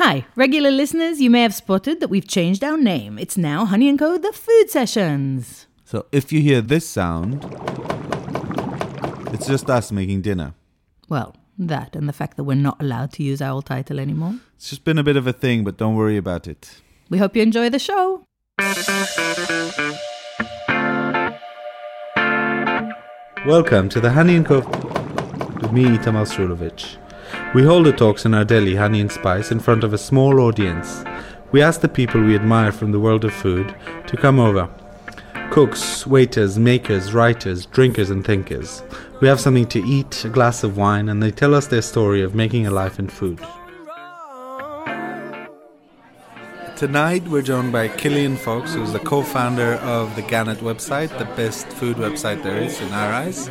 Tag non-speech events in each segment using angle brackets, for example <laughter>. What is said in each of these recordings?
Hi, regular listeners, you may have spotted that we've changed our name. It's now Honey & Co. The Food Sessions. So if you hear this sound, it's just us making dinner. Well, that and the fact that we're not allowed to use our old title anymore. It's just been a bit of a thing, but don't worry about it. We hope you enjoy the show. Welcome to the Honey and Co. with me, Itamar Srulovich. We hold the talks in our deli, Honey and Spice, in front of a small audience. We ask the people we admire from the world of food to come over. Cooks, waiters, makers, writers, drinkers, and thinkers. We have something to eat, a glass of wine, and they tell us their story of making a life in food. Tonight we're joined by Killian Fox, who's the co-founder of the Gannet website, the best food website there is in our eyes.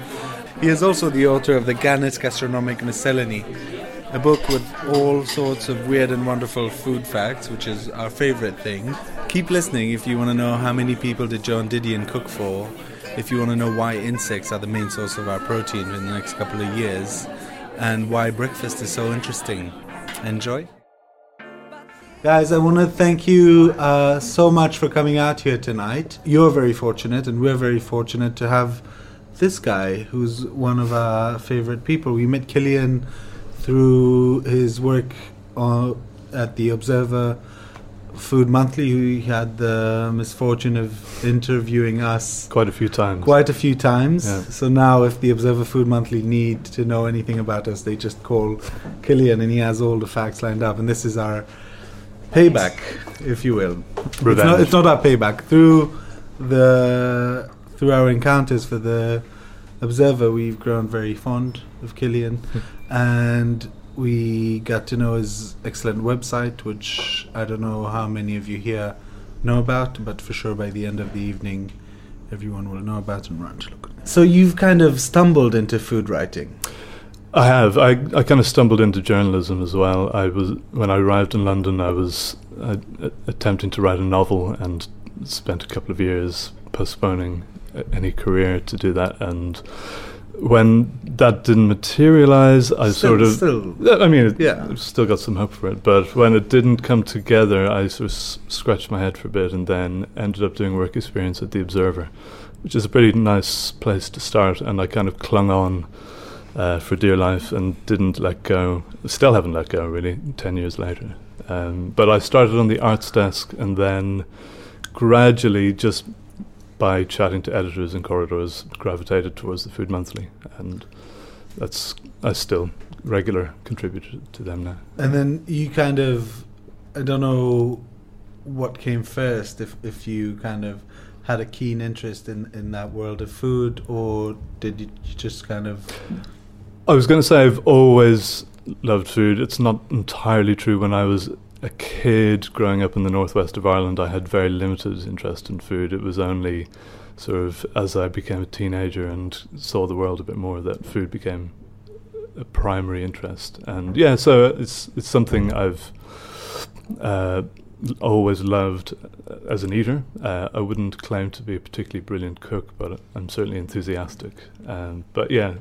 He is also the author of the Gannet Gastronomic Miscellany, a book with all sorts of weird and wonderful food facts, which is our favorite thing. Keep listening if you want to know how many people did Joan Didion cook for, if you want to know why insects are the main source of our protein in the next couple of years, and why breakfast is so interesting. Enjoy. Guys, I want to thank you uh, so much for coming out here tonight. You're very fortunate, and we're very fortunate to have this guy who's one of our favorite people. We met Killian through his work uh, at the Observer Food Monthly. He had the misfortune of interviewing us quite a few times. quite a few times. Yeah. So now, if the Observer Food Monthly need to know anything about us, they just call Killian, and he has all the facts lined up. And this is our payback, if you will. It's not, it's not our payback through the through our encounters for the Observer. We've grown very fond of Killian, <laughs> and we got to know his excellent website, which I don't know how many of you here know about, but for sure by the end of the evening, everyone will know about and run to look at it. So you've kind of stumbled into food writing. I have. I, I kind of stumbled into journalism as well. I was when I arrived in London. I was uh, uh, attempting to write a novel and spent a couple of years postponing uh, any career to do that. And when that didn't materialize, I Still- sort of. Still. I mean, it, Yeah. I've still got some hope for it. But when it didn't come together, I sort of s- scratched my head for a bit and then ended up doing work experience at the Observer, which is a pretty nice place to start. And I kind of clung on uh, for dear life and didn't let go. Still haven't let go, really, 10 years later. Um, but I started on the arts desk and then gradually, just by chatting to editors and corridors, gravitated towards the Food Monthly. And that's, I still regular contributor to them now. And then you kind of, I don't know what came first, if, if you kind of had a keen interest in, in that world of food, or did you just kind of. I was going to say I've always loved food. It's not entirely true. When I was a kid growing up in the northwest of Ireland, I had very limited interest in food. It was only sort of as I became a teenager and saw the world a bit more that food became a primary interest. And yeah, so it's it's something I've uh, always loved as an eater. Uh, I wouldn't claim to be a particularly brilliant cook, but I'm certainly enthusiastic. Um, but yeah,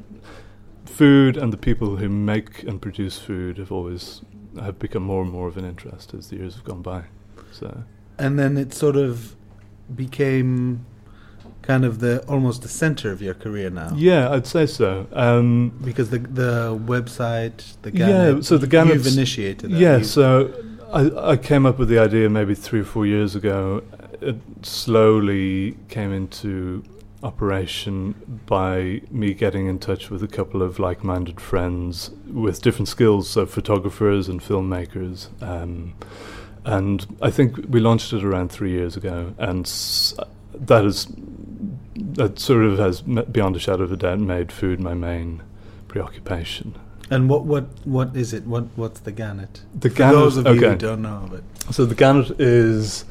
food and the people who make and produce food have always have become more and more of an interest as the years have gone by. So And then it sort of became kind of the almost the center of your career now. Yeah, I'd say so. Um, Because the the website, the Yeah, so the you've initiated that. yeah, You've- so I, I came up with the idea maybe three or four years ago. It slowly came into operation by me getting in touch with a couple of like minded friends with different skills, so photographers and filmmakers. Um, and I think we launched it around three years ago, and s- that is that sort of has, beyond a shadow of a doubt, made food my main preoccupation. And what what what is it? What what's the Gannet? The For those of you who don't know of it. So the Gannet is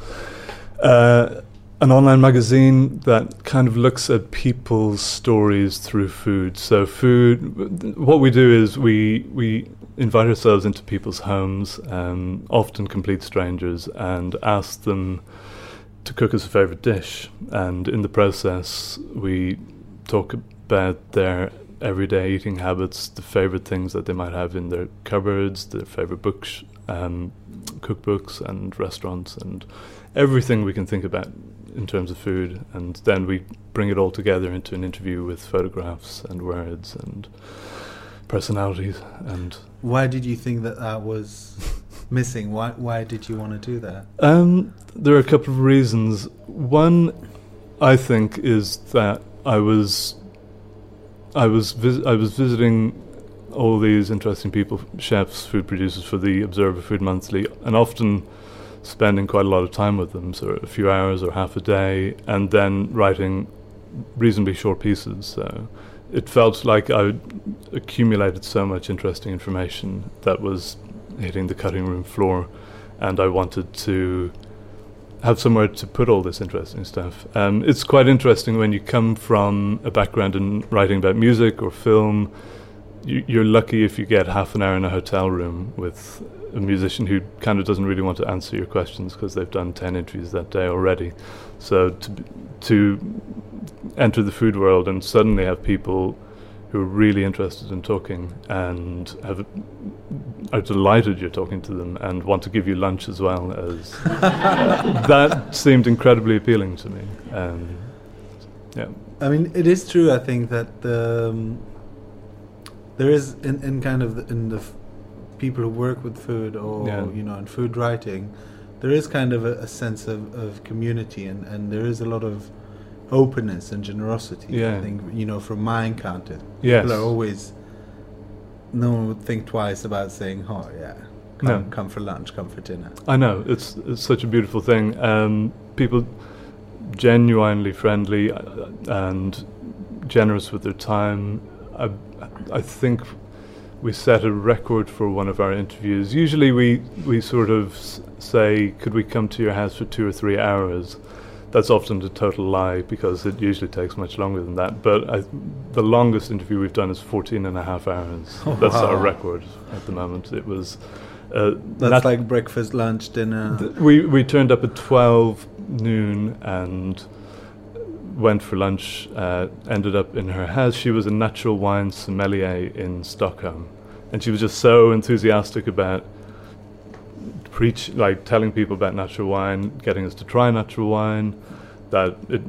uh, an online magazine that kind of looks at people's stories through food. So food, what we do is we we invite ourselves into people's homes, um, often complete strangers, and ask them to cook us a favorite dish. And in the process, we talk about their everyday eating habits, the favorite things that they might have in their cupboards, their favorite books, um, cookbooks, and restaurants, and everything we can think about in terms of food. And then we bring it all together into an interview with photographs and words and personalities. And Why did you think that that was missing? Why why did you want to do that? Um, there are a couple of reasons. One, I think, is that I was, I was, vis- I was visiting all these interesting people, chefs, food producers for the Observer Food Monthly, and often spending quite a lot of time with them, so a few hours or half a day, and then writing reasonably short pieces. So it felt like I accumulated so much interesting information that was hitting the cutting room floor, and I wanted to have somewhere to put all this interesting stuff. Um, it's quite interesting when you come from a background in writing about music or film. You, you're lucky if you get half an hour in a hotel room with a musician who kind of doesn't really want to answer your questions because they've done 10 interviews that day already. So to, to enter the food world and suddenly have people who are really interested in talking and have are delighted you're talking to them and want to give you lunch as well as <laughs> that seemed incredibly appealing to me. Um, yeah, I mean, it is true. I think that the, um, there is in, in kind of the, in the f- people who work with food or Yeah. you know in food writing, there is kind of a, a sense of, of community and, and there is a lot of openness and generosity. Yeah. I think you know from my encounter, Yes. people are always. No one would think twice about saying, "Oh yeah, come, No. come for lunch, come for dinner." I know it's it's such a beautiful thing. Um, people genuinely friendly uh, and generous with their time. I, I think we set a record for one of our interviews. Usually, we we sort of s- say, "Could we come to your house for two or three hours?" That's often a total lie because it usually takes much longer than that. But I, the longest interview we've done is 14 and a half hours. Oh, That's our record at the moment. It was. Uh, That's nat- like breakfast, lunch, dinner. Th- we we turned up at twelve noon and went for lunch. Uh, ended up in her house. She was a natural wine sommelier in Stockholm, and she was just so enthusiastic about preach, like telling people about natural wine, getting us to try natural wine. That it,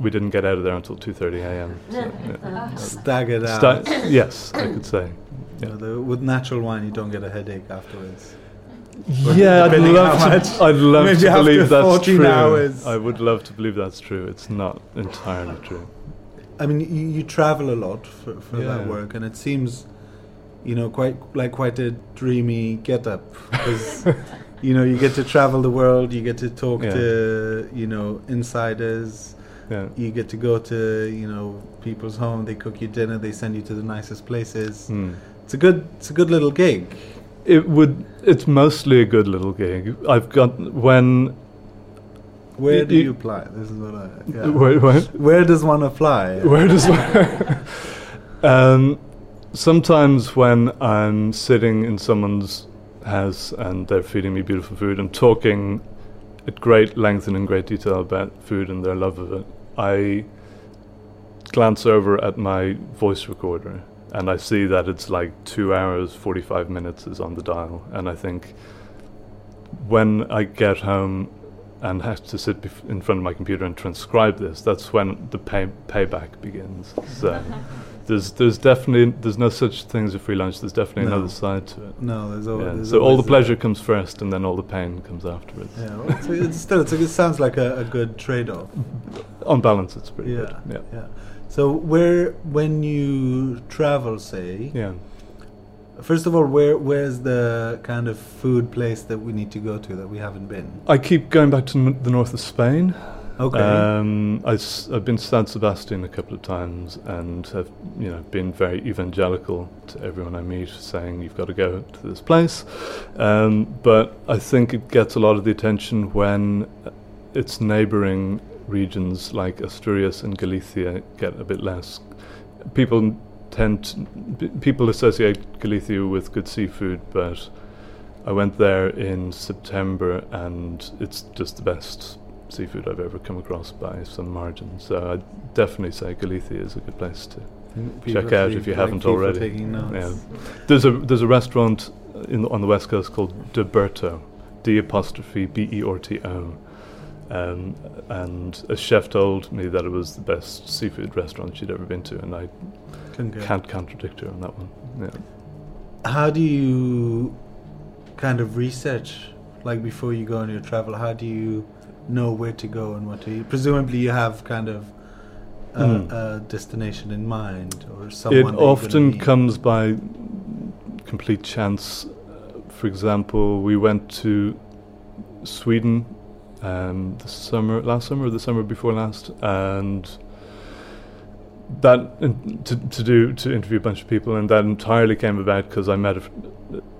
we didn't get out of there until two thirty a.m. <laughs> So, yeah. Staggered out. Sta- yes, I could say. You know, the, with natural wine, you don't get a headache afterwards. Yeah, I'd love to. much- I'd love maybe to believe that's true. hours. I would love to believe that's true. It's not entirely true. I mean, you, you travel a lot for, for Yeah. that work, and it seems, you know, quite like quite a dreamy get-up because, you know, you get to travel the world, you get to talk Yeah. to, you know, insiders, Yeah. you get to go to, you know, people's home, they cook you dinner, they send you to the nicest places. Hmm. It's a good, it's a good little gig. It would. It's mostly a good little gig. I've got when. Where do you- apply? This is what I. Yeah. Where, where, Where does one apply? where does <laughs> <laughs> um, sometimes when I'm sitting in someone's house and they're feeding me beautiful food and talking at great length and in great detail about food and their love of it, I glance over at my voice recorder and I see that it's like two hours, 45 minutes is on the dial. And I think when I get home, and have to sit bef- in front of my computer and transcribe this, that's when the pay- payback begins. So <laughs> there's there's definitely there's no such thing as a free lunch. There's definitely No. another side to it. No, there's always. Yeah, there's So all the a- pleasure comes first, and then all the pain comes afterwards. Yeah, well, it's, it's still it's, it sounds like a, a good trade-off. <laughs> On balance, it's pretty Yeah, good. Yeah. yeah. So where when you travel, say, Yeah. First of all, where where's the kind of food place that we need to go to that we haven't been? I keep going back to n- the north of Spain. Okay. Um, I have been to San Sebastian a couple of times and have, you know, been very evangelical to everyone I meet, saying you've got to go to this place. Um, but I think it gets a lot of the attention when its neighbouring regions like Asturias and Galicia get a bit less. People tend people associate Galicia with good seafood, but I went there in September and it's just the best seafood I've ever come across by some margin. So I'd definitely say Galicia is a good place to People check out if you like haven't already. Yeah. There's a there's a restaurant in on the west coast called D'Berto, D apostrophe B E R T O, um, and a chef told me that it was the best seafood restaurant she'd ever been to, and I Concur. can't contradict her on that one. Yeah. How do you kind of research, like before you go on your travel? How do you know where to go and what to eat? Presumably, you have kind of a, Mm. a destination in mind, or someone. It that you're gonna often comes by complete chance. For example, we went to Sweden um, the summer, last summer, or the summer before last, and that in, to to do to interview a bunch of people, and that entirely came about because I met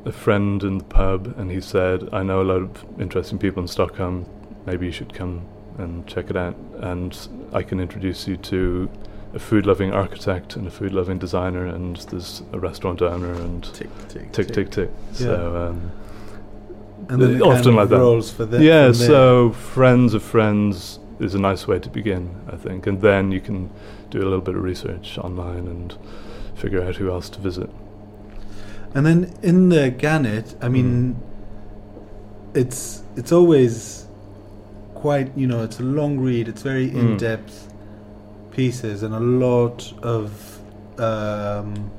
a friend in the pub, and he said, "I know a lot of interesting people in Stockholm. Maybe you should come and check it out, and I can introduce you to." A food-loving architect and a food-loving designer, and there's a restaurant owner, and tick tick tick tick tick. So um, and then often like that. for yeah, so friends of friends is a nice way to begin, I think, and then you can do a little bit of research online and figure out who else to visit. And then in the Gannet, I mean, it's it's always quite you know it's a long read. It's very Mm. in depth pieces and a lot of um,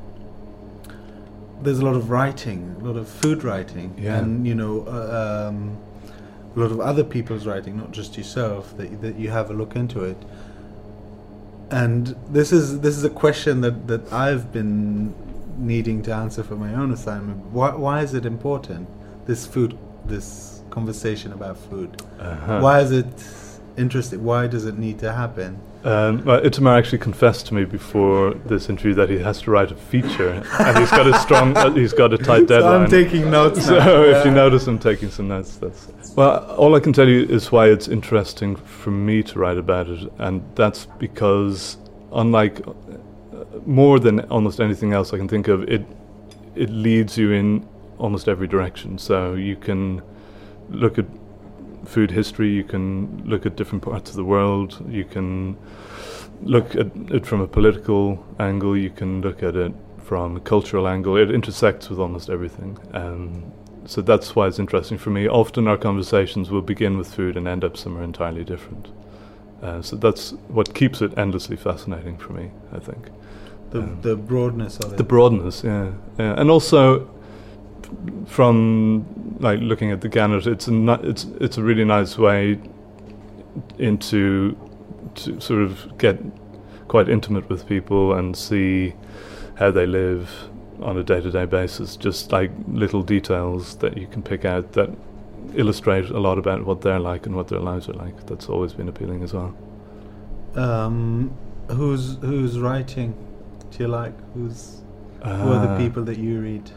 there's a lot of writing, a lot of food writing, Yeah. and you know uh, um, a lot of other people's writing, not just yourself. That that you have a look into it. And this is this is a question that, that I've been needing to answer for my own assignment. Why why is it important? This food, this conversation about food. Uh-huh. Why is it interesting? Why does it need to happen? Um, well, Itamar actually confessed to me before this interview that he has to write a feature, and he's got a strong, <laughs> uh, he's got a tight So deadline. I'm taking notes. So if you notice I'm taking some notes, that's well. All I can tell you is why it's interesting for me to write about it, and that's because, unlike uh, more than almost anything else I can think of, it it leads you in almost every direction. So you can look at food history, you can look at different parts of the world, you can look at it from a political angle, you can look at it from a cultural angle. It intersects with almost everything. Um, so that's why it's interesting for me. Often our conversations will begin with food and end up somewhere entirely different. Uh, so that's what keeps it endlessly fascinating for me, I think. the um, the broadness of it. The broadness, yeah, yeah. and also from like looking at the Gannet, it's a it's it's a really nice way into to sort of get quite intimate with people and see how they live on a day-to-day basis. Just like little details that you can pick out that illustrate a lot about what they're like and what their lives are like. That's always been appealing as well. um, who's who's writing? Do you like? Who's who are the Uh, people that you read?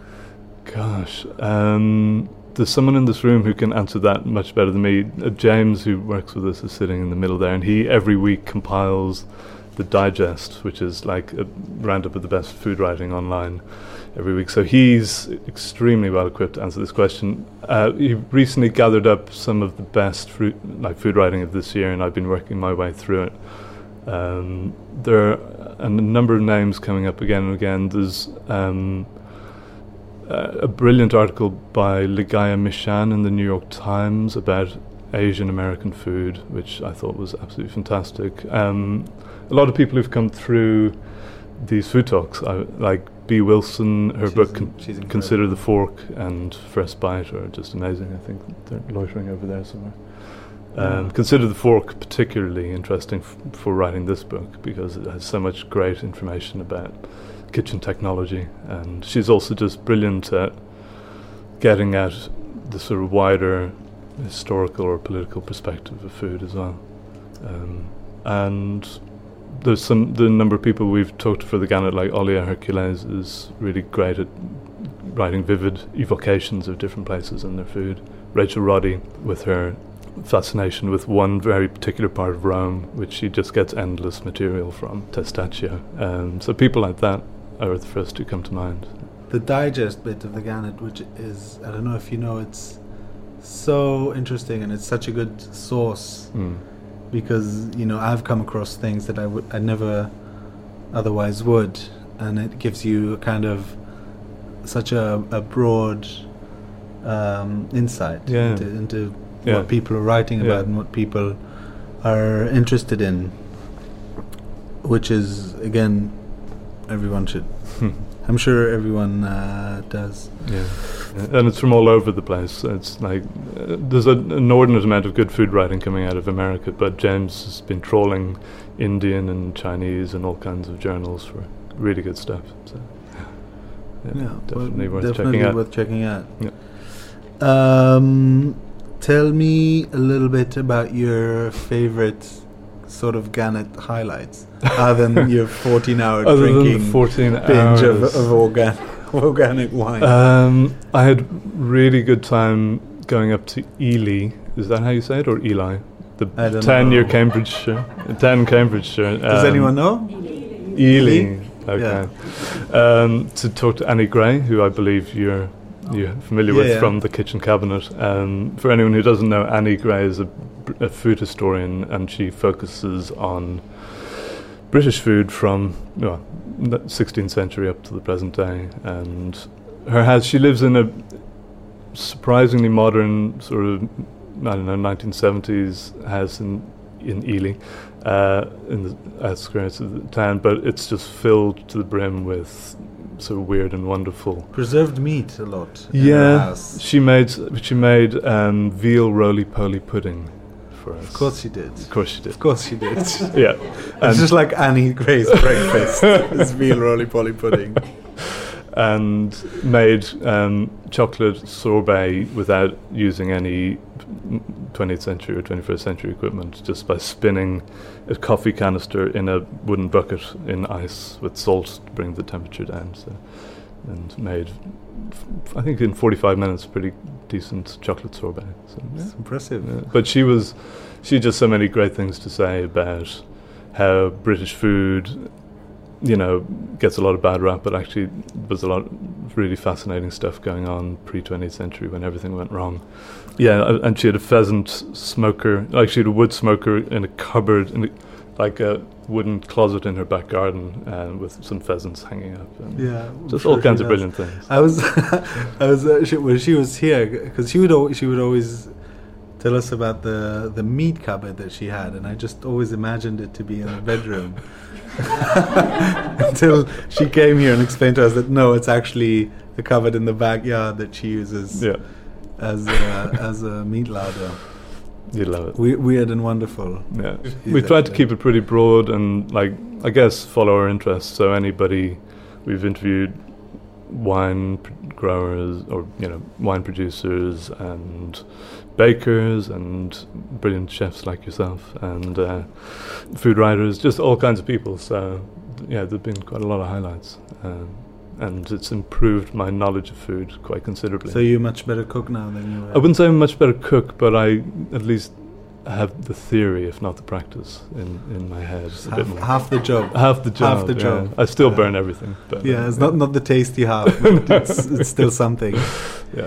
Gosh, um, there's someone in this room who can answer that much better than me. Uh, James, who works with us, is sitting in the middle there, and he every week compiles the digest, which is like a roundup of the best food writing online every week. So he's extremely well equipped to answer this question. Uh, he recently gathered up some of the best fruit, like food writing of this year, and I've been working my way through it. Um, there are a number of names coming up again and again. There's um, a brilliant article by Ligaya Mishan in the New York Times about Asian American food, which I thought was absolutely fantastic. Um, a lot of people who've come through these food talks, I, like Bee Wilson, her She's book in-. Consider the Fork and First Bite are just amazing. I think they're loitering over there somewhere. Um, Yeah. Consider the Fork particularly interesting f- for writing this book because it has so much great information about kitchen technology, and she's also just brilliant at getting at the sort of wider historical or political perspective of food as well. Um, and there's some the number of people we've talked to for the Gannet, like Olia Hercules, is really great at writing vivid evocations of different places and their food. Rachel Roddy, with her fascination with one very particular part of Rome, which she just gets endless material from, Testaccio. Um, so people like that are the first to come to mind. the digest bit of the Gannet, which is I don't know if you know, it's so interesting and it's such a good source Mm. because you know I've come across things that I would I never otherwise would, and it gives you a kind of such a, a broad um, insight Yeah. into, into Yeah. what people are writing Yeah. about and what people are interested in, which is again everyone should. <laughs> I'm sure everyone uh, does. Yeah. And it's from all over the place. It's like uh, there's an inordinate amount of good food writing coming out of America, but James has been trawling Indian and Chinese and all kinds of journals for really good stuff. So, yeah, Yeah, definitely well, worth definitely checking out. worth checking out. Yeah. Um, tell me a little bit about your favorite sort of Gannet highlights, other than <laughs> your 14-hour Other drinking than 14 binge of, of organic, <laughs> organic wine. Um, I had really good time going up to Ely. Is that how you say it, or Eli? The I don't ten near. Cambridgeshire. Ten Cambridgeshire. Does um, anyone know? Ely. Yeah. Okay. Um, to talk to Annie Gray, who I believe you're you're familiar Yeah, with yeah. from the Kitchen Cabinet. Um, for anyone who doesn't know, Annie Gray is a, a food historian, and she focuses on British food from well, the 16th century up to the present day. And her house, she lives in a surprisingly modern sort of I don't know 1970s house in in Ely, uh, in the outskirts of the town, but it's just filled to the brim with sort of weird and wonderful. Preserved meat a lot. Yeah, she made she made um, veal roly poly pudding for us. Of course she did. of course she did. Of course she did. <laughs> Yeah, it's just like Annie Gray's <laughs> breakfast. it's veal roly poly pudding. and made um, chocolate sorbet without using any 20th century or 21st century equipment, just by spinning a coffee canister in a wooden bucket in ice with salt to bring the temperature down. So, and made, f- I think in 45 minutes, pretty decent chocolate sorbet. So, yeah. It's impressive. Yeah, But she was, she had just so many great things to say about how British food, you know, gets a lot of bad rap, but actually there's a lot of really fascinating stuff going on pre 20th century when everything went wrong. Yeah, and she had a pheasant smoker, like she had a wood smoker in a cupboard, in a, like a wooden closet in her back garden, uh, with some pheasants hanging up. And Yeah, just sure all kinds of brilliant things. I was, <laughs> I was uh, she, when she was here because she would al- she would always tell us about the the meat cupboard that she had, and I just always imagined it to be in the bedroom. <laughs> Until she came here and explained to us that no, it's actually the cupboard in the backyard that she uses Yeah, as a, as a meat larder. you love it. We, weird and wonderful. Yeah, we tried to keep it pretty broad and like I guess follow our interests. So anybody we've interviewed, wine growers or you know wine producers and bakers and brilliant chefs like yourself and uh, food writers, just all kinds of people. So yeah, there've been quite a lot of highlights. Um, and it's improved my knowledge of food quite considerably. So you're much better cook now than you were. I wouldn't say I'm a much better cook, but I at least have the theory, if not the practice, in, in my head a bit half, more. half the job. Half the job. half the yeah. job. I still Yeah. burn everything. But Yeah, uh, it's not not the tasty half. but <laughs> it's, it's still something. Yeah.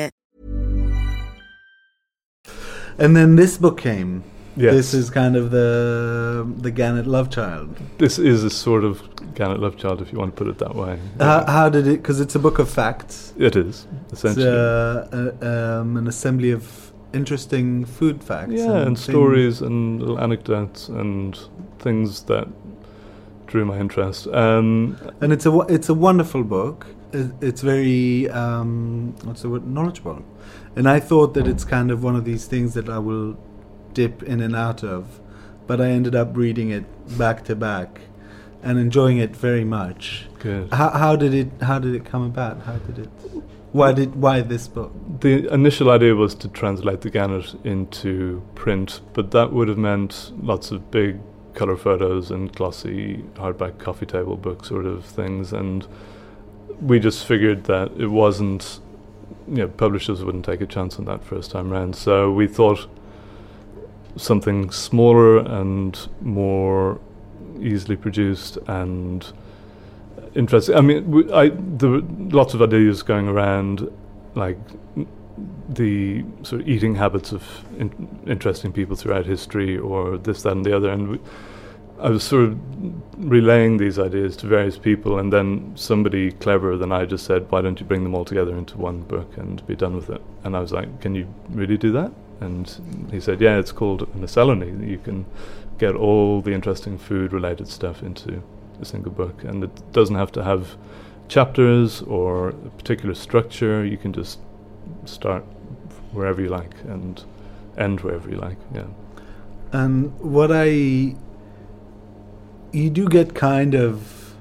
And then this book came. Yes. This is kind of the the Gannet love child. This is a sort of Gannet love child, if you want to put it that way. How, how did it? Because it's a book of facts. It is essentially. uh, uh, um, an assembly of interesting food facts. yeah, and, things- stories and little anecdotes and things that drew my interest. Um, And it's a it's a wonderful book. It's very um, what's the word knowledgeable, and I thought that it's kind of one of these things that I will dip in and out of, but I ended up reading it back to back, and enjoying it very much. good. How, how did it How did it come about? How did it? Why did Why this book? The initial idea was to translate the Gannet into print, but that would have meant lots of big color photos and glossy hardback coffee table book sort of things, and we just figured that it wasn't, you know, publishers wouldn't take a chance on that first time round. So we thought something smaller and more easily produced and interesting. I mean, w- I there were lots of ideas going around, like the sort of eating habits of in- interesting people throughout history, or this, that, and the other. And we, I was sort of relaying these ideas to various people, and then somebody cleverer than I just said, "Why don't you bring them all together into one book and be done with it?" And I was like, "Can you really do that?" And he said, "Yeah, it's called a miscellany. You can get all the interesting food-related stuff into a single book, and it doesn't have to have chapters or a particular structure. You can just start wherever you like and end wherever you like. Yeah, And what I you do get kind of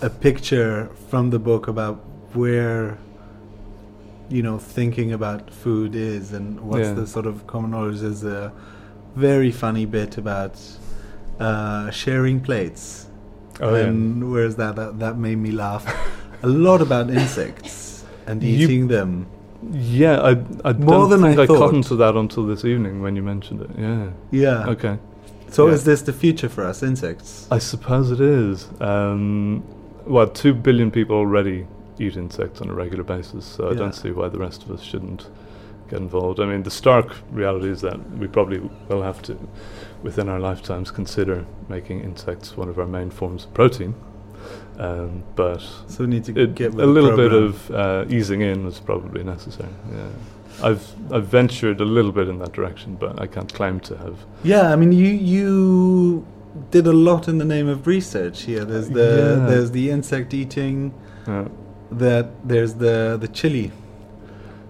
a picture from the book about where you know thinking about food is and what's Yeah. the sort of common knowledge there's a very funny bit about uh, sharing plates Oh, yeah. and where's that, that that made me laugh a lot about insects and You- eating them yeah. I I More don't than think I I, caught thought. onto that until this evening when you mentioned it. Yeah. yeah Okay. So Yeah. is this the future for us insects I suppose it is. Um, well, two billion people already eat insects on a regular basis, so I don't see why the rest of us shouldn't get involved. I mean, the stark reality is that we probably will have to, within our lifetimes, consider making insects one of our main forms of protein. Um, but so we need to it, get a little bit of uh, easing in is probably necessary. Yeah. I've I've ventured a little bit in that direction, but I can't claim to have. Yeah, I mean, you you did a lot in the name of research here. There's the Yeah. there's the insect eating. Uh, That there's the the chili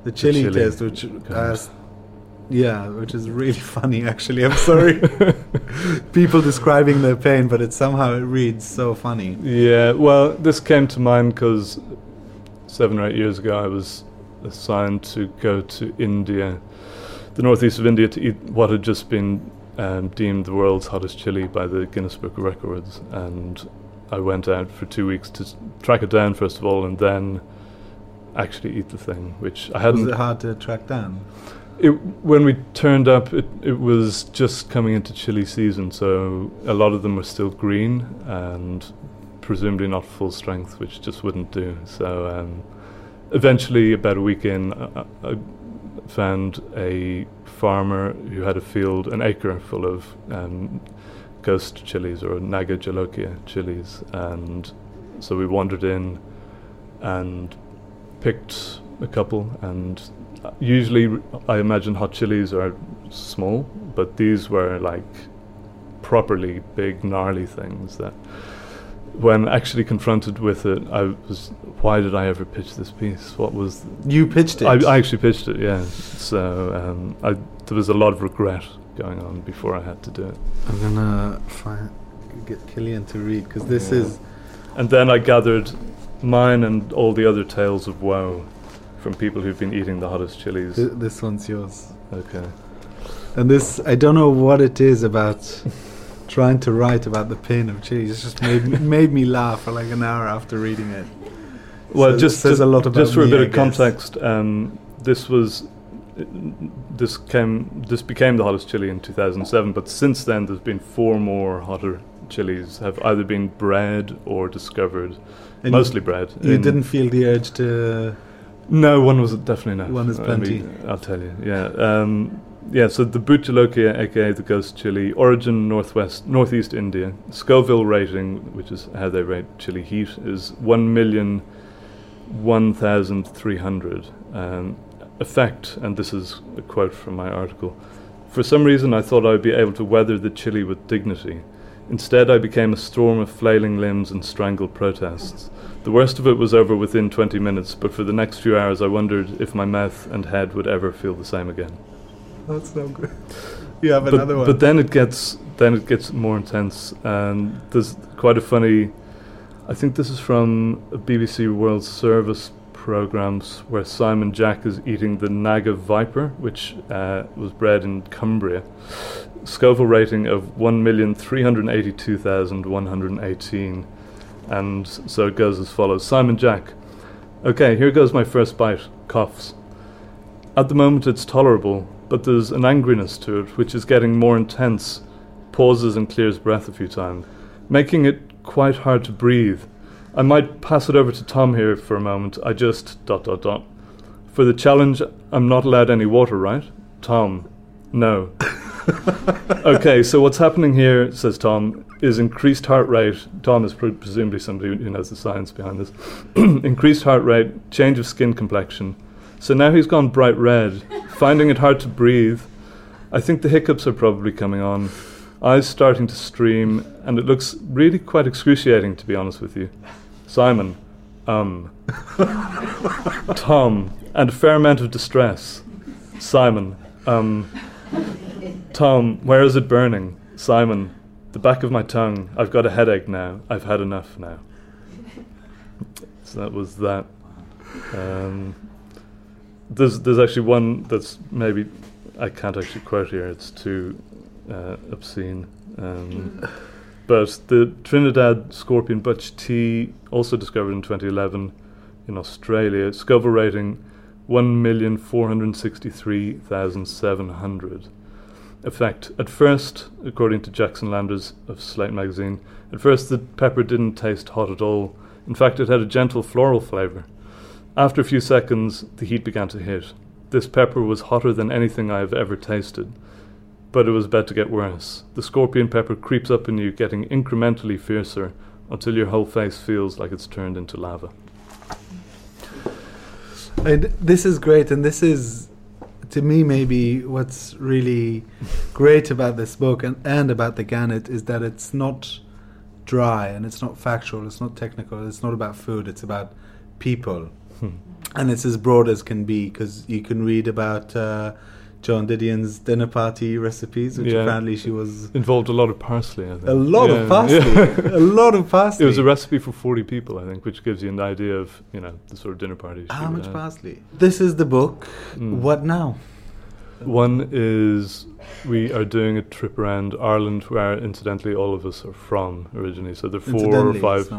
the chili, chili test, which comes. uh, yeah, which is really <laughs> funny. Actually, I'm sorry. <laughs> People describing their pain, but it somehow it reads so funny. Yeah, well, this came to mind because seven or eight years ago I was assigned to go to India, the northeast of India, to eat what had just been um, deemed the world's hottest chili by the Guinness Book of Records. And I went out for two weeks to track it down, first of all, and then actually eat the thing, which I hadn't. Was it hard to track down? It, when we turned up, it, it was just coming into chili season, so a lot of them were still green and presumably not full strength, which just wouldn't do. So um, eventually, about a week in, I, I found a farmer who had a field, an acre full of um, ghost chilies or Naga Jolokia chilies, and so we wandered in and picked a couple. And usually I imagine hot chilies are small, but these were like properly big, gnarly things that when actually confronted with it, I was, why did I ever pitch this piece? What was, You pitched it. I, I actually pitched it, yeah. So um, I, there was a lot of regret going on before I had to do it. I'm gonna find, get Killian to read because this Yeah. is And then I gathered mine and all the other tales of woe from people who've been eating the hottest chilies. th- this one's yours. Okay. And this, I don't know what it is about <laughs> trying to write about the pain of. It's just made me, <laughs> made me laugh for like an hour after reading it. Well, So- just says a lot about just for a bit I of context, um, this was this came this became the hottest chili in 2007. But since then, there's been four more hotter chilies have either been bred or discovered, And mostly bred. You didn't feel the urge to. No, one was definitely not. One is I plenty. mean, I'll tell you. Yeah. Um, yeah, so the Bhut jolokia, aka the ghost chili, origin northwest, northeast India. Scoville rating, which is how they rate chili heat, is one million one thousand three hundred. Um, effect, and this is a quote from my article. For some reason, I thought I would be able to weather the chili with dignity. Instead, I became a storm of flailing limbs and strangled protests. The worst of it was over within 20 minutes, but for the next few hours, I wondered if my mouth and head would ever feel the same again. <laughs> That's so good. You have But, another one. but then it gets then it gets more intense, and there's quite a funny. I think this is from a BBC World Service programs where Simon Jack is eating the Naga viper, which uh, was bred in Cumbria. Scoville rating of one million three hundred eighty-two thousand one hundred eighteen, and so it goes as follows: Simon Jack. Okay, here goes my first bite. Coughs. At the moment, it's tolerable, but there's an angriness to it which is getting more intense. Pauses and clears breath a few times, making it quite hard to breathe. I might pass it over to Tom here for a moment. I just dot dot dot. For the challenge, I'm not allowed any water, right? Tom, no. <laughs> okay, so what's happening here, says Tom, is increased heart rate. Tom is pre- presumably somebody who knows the science behind this. <clears throat> increased heart rate, change of skin complexion. So now he's gone bright red, finding it hard to breathe. I think the hiccups are probably coming on. Eyes starting to stream, and it looks really quite excruciating, to be honest with you. Simon, um. <laughs> Tom, and a fair amount of distress. Simon, um. Tom, where is it burning? Simon, the back of my tongue. I've got a headache now. I've had enough now. So that was that. Um, there's there's actually one that's maybe I can't actually quote here. It's too uh, obscene. Um, <laughs> but the Trinidad scorpion Butch T, also discovered in 2011 in Australia, Scoville rating 1,463,700. Effect. At first, according to Jackson Landers of Slate magazine, at first the pepper didn't taste hot at all. In fact, it had a gentle floral flavour. After a few seconds, the heat began to hit. This pepper was hotter than anything I have ever tasted. But it was about to get worse. The scorpion pepper creeps up in you, getting incrementally fiercer until your whole face feels like it's turned into lava. And this is great, and this is, to me, maybe what's really great about this book and, and about the Gannet is that it's not dry and it's not factual, it's not technical, it's not about food, it's about people. And it's as broad as can be because you can read about uh, Joan Didion's dinner party recipes, which Yeah. apparently she was Involved a lot of parsley. I think. a lot Yeah, of parsley, <laughs> yeah. a lot of parsley. It was a recipe for 40 people, I think, which gives you an idea of, you know, the sort of dinner party. she How much have. parsley? This is the book. Mm. What now? One is we are doing a trip around Ireland where, incidentally, all of us are from originally. So there are four or five.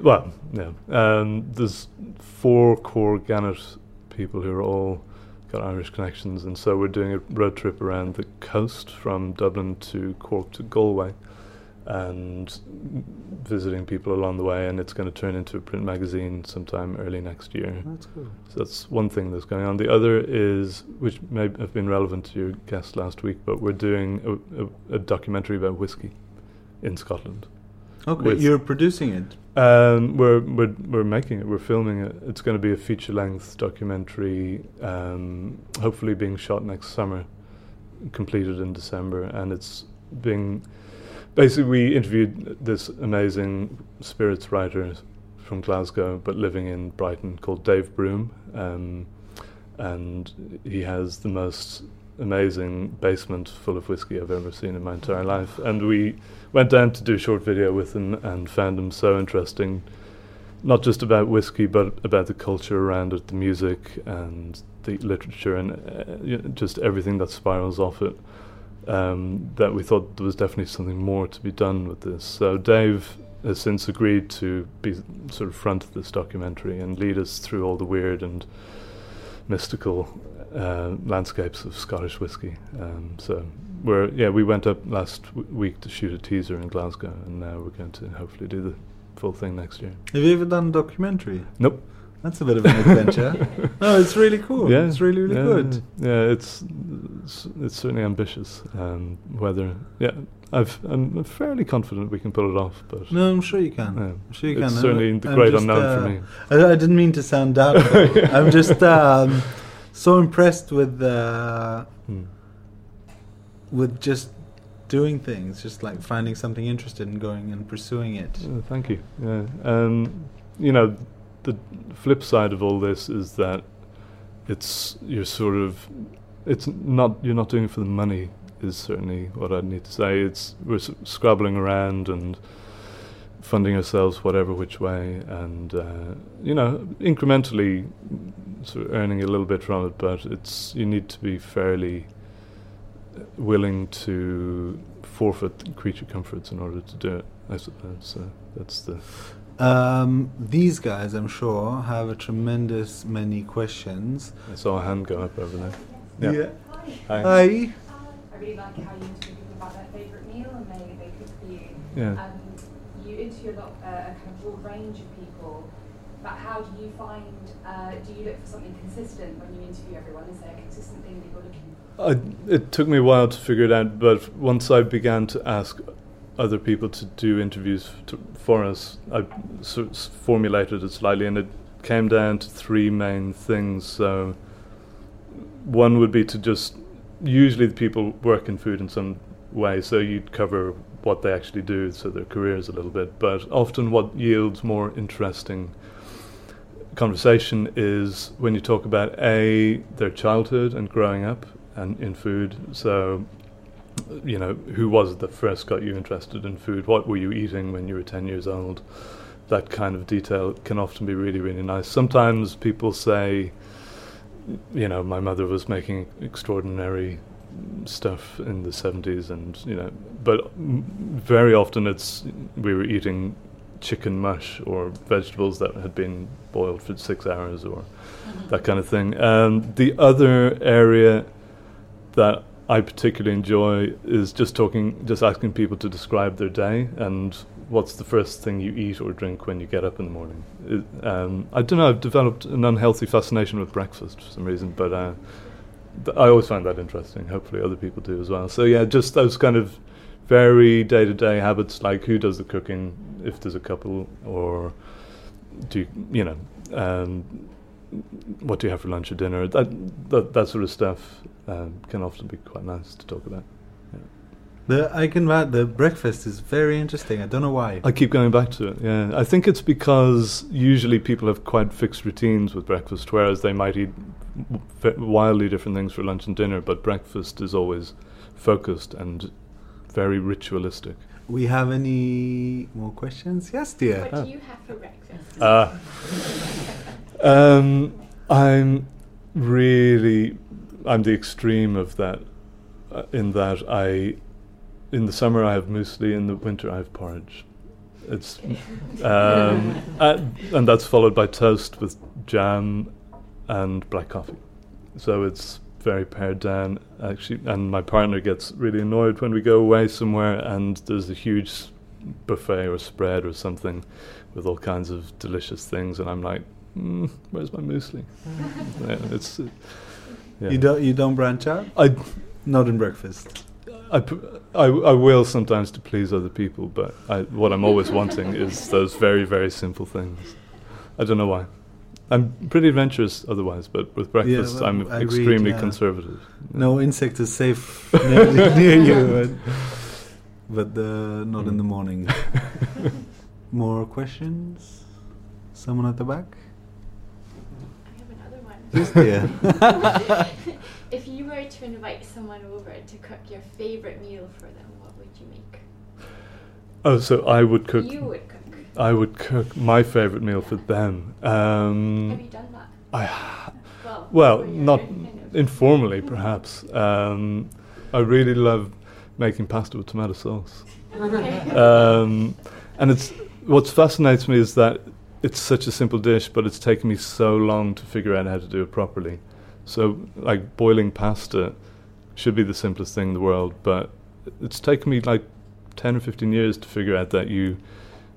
Well, yeah. Um, there's four core Gannet people who are all got Irish connections, and so we're doing a road trip around the coast from Dublin to Cork to Galway, and visiting people along the way. And it's going to turn into a print magazine sometime early next year. That's cool. So that's one thing that's going on. The other is, which may have been relevant to your guest last week, but we're doing a, a, a documentary about whiskey in Scotland. Okay, you're producing it. Um, we're we're we're making it. We're filming it. It's going to be a feature length documentary. Um, hopefully, being shot next summer, completed in December, and it's being basically we interviewed this amazing spirits writer from Glasgow, but living in Brighton, called Dave Broom, um, and he has the most amazing basement full of whiskey I've ever seen in my entire life. And we went down to do a short video with him and found him so interesting, not just about whiskey, but about the culture around it, the music and the literature, and uh, you know, just everything that spirals off it. Um, that we thought there was definitely something more to be done with this. So Dave has since agreed to be sort of front of this documentary and lead us through all the weird and mystical uh, landscapes of Scottish whiskey. Um, so we're yeah we went up last w- week to shoot a teaser in Glasgow, and now we're going to hopefully do the full thing next year. Have you ever done a documentary? Nope. That's a bit of an adventure. <laughs> no, it's really cool. Yeah, it's really really yeah, good. Yeah, it's it's, it's certainly ambitious. Um, whether yeah, I've, I'm fairly confident we can pull it off, but No, I'm sure you can. Yeah. I'm sure you It's can. certainly I'm- the great just, unknown for uh, me. I, I didn't mean to sound doubtful. <laughs> I'm just um, so impressed with uh, Hmm. With just doing things, just like finding something interested and going and pursuing it. Thank you. Yeah. Um, you know, the flip side of all this is that it's you're sort of it's not you're not doing it for the money is certainly what I need to say. It's we're s- scrabbling around and funding ourselves whatever which way, and uh, you know incrementally sort of earning a little bit from it. But it's you need to be fairly willing to forfeit creature comforts in order to do it. I suppose so. That's the Um, these guys, I'm sure, have a tremendous many questions. I saw a hand go up over there. Hi. Hi. I really like how you interview people about their favourite meal and they, they cook for you. Yeah. And you interview a lot, uh, a kind of broad range of people. But how do you find, uh, do you look for something consistent when you interview everyone? Is there a consistent thing that you're looking for? I, it took me a while to figure it out, but once I began to ask other people to do interviews to, for us, I sort of formulated it slightly, and it came down to three main things. So, one would be to just usually the people work in food in some way, so you'd cover what they actually do, so their careers a little bit. But often, what yields more interesting conversation is when you talk about a their childhood and growing up and in food. So, you know, who was it that first got you interested in food? What were you eating when you were ten years old? That kind of detail can often be really, really nice. Sometimes people say, you know, my mother was making extraordinary stuff in the 70s and you know but very often it's we were eating chicken mush or vegetables that had been boiled for six hours or that kind of thing um, the other area that I particularly enjoy is just talking just asking people to describe their day and what's the first thing you eat or drink when you get up in the morning it, um, I don't know I've developed an unhealthy fascination with breakfast for some reason but uh, th- I always find that interesting. Hopefully, other people do as well. So yeah, just those kind of very day-to-day habits, like who does the cooking, if there's a couple, or do you, know, um, what do you have for lunch or dinner? That that, that sort of stuff um, can often be quite nice to talk about. The I can va- the breakfast is very interesting. I don't know why. I keep going back to it. Yeah, I think it's because usually people have quite fixed routines with breakfast, whereas they might eat wildly different things for lunch and dinner. But breakfast is always focused and very ritualistic. We have any more questions? Yes, dear. What do you have for breakfast? Uh, <laughs> um, I'm really, I'm the extreme of that. Uh, in that I, in the summer I have muesli, in the winter I have porridge. It's, um, <laughs> uh, and that's followed by toast with jam and black coffee. So it's very pared down actually. And my partner gets really annoyed when we go away somewhere and there's a huge buffet or spread or something with all kinds of delicious things, and I'm like, mm, "Where's my muesli?" <laughs> yeah, it's. Uh, yeah. You don't you don't branch out? I, Not in breakfast. I I will sometimes to please other people, but I, what I'm always wanting <laughs> is those very, very simple things. I don't know why. I'm pretty adventurous otherwise, but with breakfast, well, I'm I extremely yeah. conservative. No insect is safe <laughs> near, near you, but, but uh, not in the morning. <laughs> More questions? Someone at the back? I have another one. Yes, dear. if you were to invite someone over to cook your favorite meal for them, what would you make? Oh, so I would cook. You would cook. I would cook my favorite meal for them. Um, Have you done that? I Well, Well, not kind of- <laughs> informally, perhaps. Um, I really love making pasta with tomato sauce. <laughs> Um, and it's what fascinates me is that it's such a simple dish, but it's taken me so long to figure out how to do it properly. So, like boiling pasta should be the simplest thing in the world, but it's taken me like ten or fifteen years to figure out that you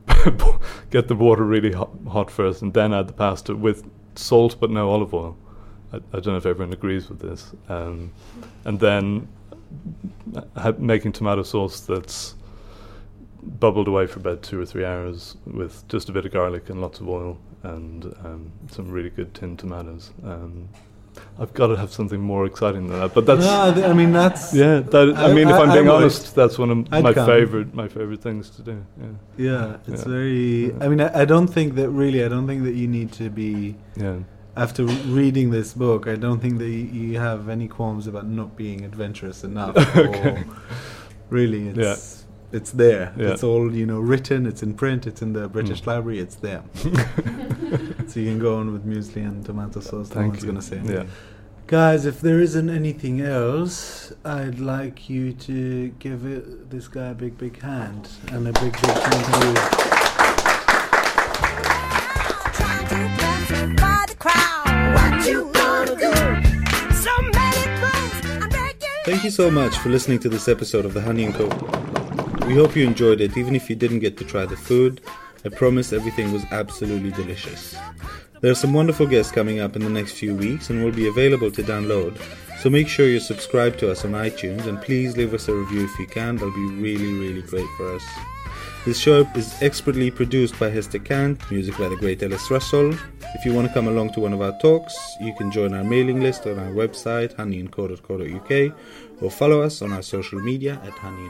<laughs> get the water really hot, hot first, and then add the pasta with salt but no olive oil. I, I don't know if everyone agrees with this. Um, and then ha- making tomato sauce that's bubbled away for about two or three hours with just a bit of garlic and lots of oil and um, some really good tinned tomatoes. Um, I've got to have something more exciting than that, but that's No, I mean that's yeah. That, I, I- mean, if I- I'm being honest, that's one of I'd my come. favorite my favorite things to do. Yeah, yeah. It's Yeah. very. Yeah. I mean, I, I don't think that really. I don't think that you need to be. yeah. After reading this book, I don't think that you, you have any qualms about not being adventurous enough. <laughs> Okay. really, it's it's there. Yeah. It's all you know, written. It's in print. It's in the British Mm. Library. It's there. <laughs> so you can go on with muesli and tomato sauce. no Thank one's you. gonna say. Yeah. Guys, if there isn't anything else, I'd like you to give it, this guy a big, big hand and a big, big thank you. Thank you so much for listening to this episode of the Honey and Co. We hope you enjoyed it, even if you didn't get to try the food. I promise everything was absolutely delicious. There are some wonderful guests coming up in the next few weeks and will be available to download. So make sure you subscribe to us on iTunes and please leave us a review if you can. That'll be really, really great for us. This show is expertly produced by Hester Kant, music by the great Ellis Russell. If you want to come along to one of our talks, you can join our mailing list on our website, honeyandco.co.uk, or follow us on our social media at Honey